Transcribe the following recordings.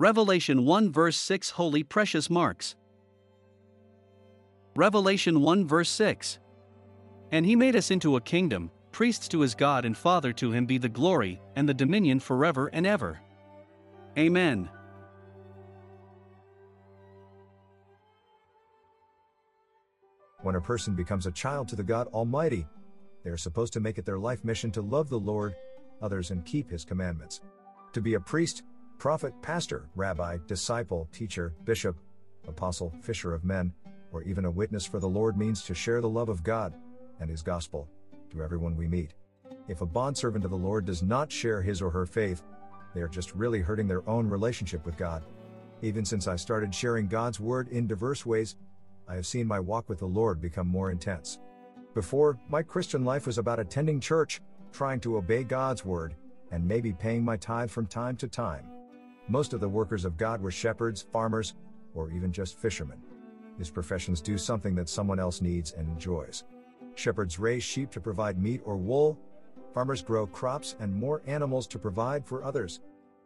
Revelation 1 verse 6 Holy precious marks. Revelation 1 verse 6. And he made us into a kingdom, priests to his God and Father to him be the glory and the dominion forever and ever. Amen. When a person becomes a child to the God Almighty, they are supposed to make it their life mission to love the Lord, others, and keep His commandments. To be a priest, prophet, pastor, rabbi, disciple, teacher, bishop, apostle, fisher of men, or even a witness for the Lord means to share the love of God and His gospel to everyone we meet. If a bondservant of the Lord does not share his or her faith, they are just really hurting their own relationship with God. Even since I started sharing God's word in diverse ways, I have seen my walk with the Lord become more intense. Before, my Christian life was about attending church, trying to obey God's word, and maybe paying my tithe from time to time. Most of the workers of God were shepherds, farmers, or even just fishermen. These professions do something that someone else needs and enjoys. Shepherds raise sheep to provide meat or wool. Farmers grow crops and more animals to provide for others.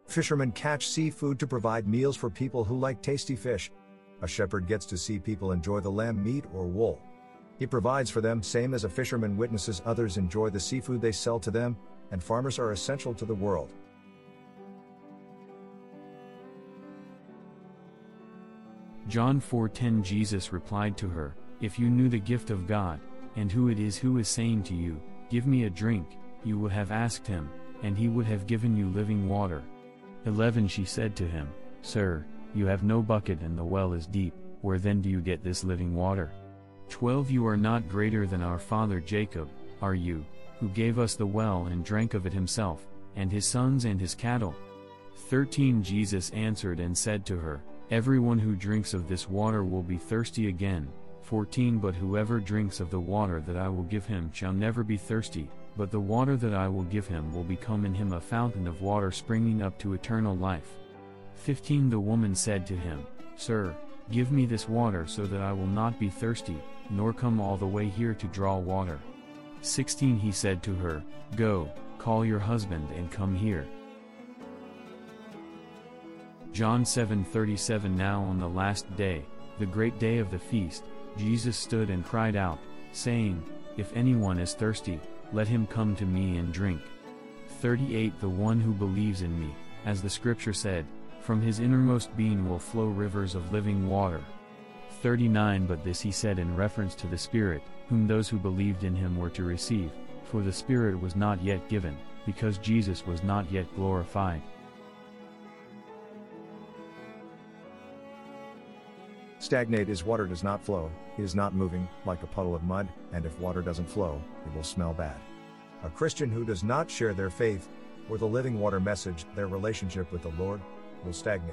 Fishermen catch seafood to provide meals for people who like tasty fish. A shepherd gets to see people enjoy the lamb meat or wool. He provides for them, same as a fisherman witnesses others enjoy the seafood they sell to them, and farmers are essential to the world. John 4:10 Jesus replied to her, If you knew the gift of God, and who it is who is saying to you, Give me a drink, you would have asked him, and he would have given you living water. 11 She said to him, Sir, you have no bucket and the well is deep, where then do you get this living water? 12 You are not greater than our father Jacob, are you, who gave us the well and drank of it himself, and his sons and his cattle? 13 Jesus answered and said to her, Everyone who drinks of this water will be thirsty again, 14 But whoever drinks of the water that I will give him shall never be thirsty, but the water that I will give him will become in him a fountain of water springing up to eternal life. 15 The woman said to him, Sir, give me this water so that I will not be thirsty, nor come all the way here to draw water. 16 He said to her, Go, call your husband and come here. John 7:37 Now on the last day, the great day of the feast, Jesus stood and cried out, saying, If anyone is thirsty, let him come to me and drink. 38 The one who believes in me, as the scripture said, from his innermost being will flow rivers of living water. 39 But this he said in reference to the Spirit, whom those who believed in him were to receive, for the Spirit was not yet given, because Jesus was not yet glorified. Stagnate is water does not flow, it is not moving, like a puddle of mud, and if water doesn't flow, it will smell bad. A Christian who does not share their faith, or the living water message, their relationship with the Lord, will stagnate.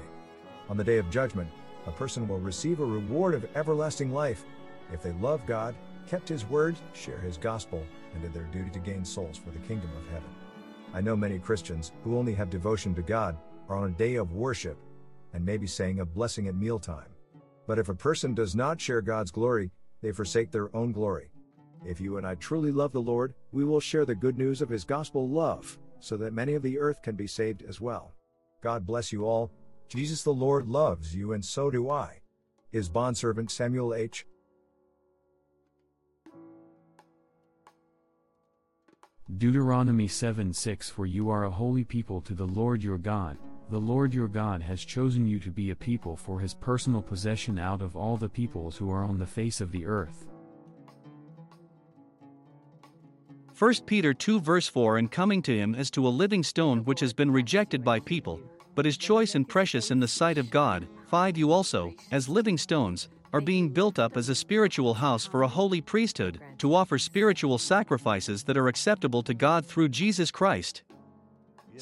On the day of judgment, a person will receive a reward of everlasting life if they love God, kept His word, share His gospel, and did their duty to gain souls for the kingdom of heaven. I know many Christians who only have devotion to God are on a day of worship and maybe saying a blessing at mealtime. But if a person does not share God's glory, they forsake their own glory. If you and I truly love the Lord, we will share the good news of His gospel love, so that many of the earth can be saved as well. God bless you all. Jesus the Lord loves you, and so do I. His bondservant Samuel H. Deuteronomy 7 6 For you are a holy people to the Lord your God. The Lord your God has chosen you to be a people for his personal possession out of all the peoples who are on the face of the earth. 1 Peter 2 verse 4 And coming to him as to a living stone which has been rejected by people, but is choice and precious in the sight of God. 5 You also, as living stones, are being built up as a spiritual house for a holy priesthood, to offer spiritual sacrifices that are acceptable to God through Jesus Christ.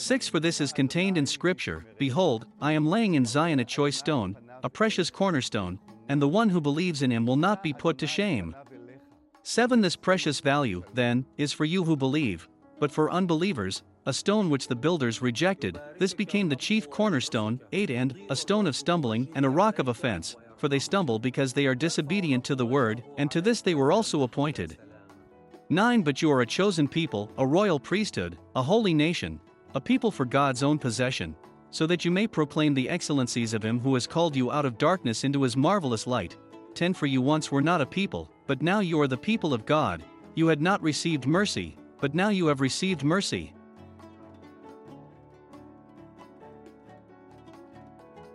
6 For this is contained in Scripture Behold, I am laying in Zion a choice stone, a precious cornerstone, and the one who believes in him will not be put to shame. 7 This precious value, then, is for you who believe, but for unbelievers, a stone which the builders rejected, this became the chief cornerstone, 8 And, a stone of stumbling and a rock of offense, for they stumble because they are disobedient to the word, and to this they were also appointed. 9 But you are a chosen people, a royal priesthood, a holy nation, a people for God's own possession, so that you may proclaim the excellencies of him who has called you out of darkness into his marvelous light. 10 For you once were not a people, but now you are the people of God, you had not received mercy, but now you have received mercy.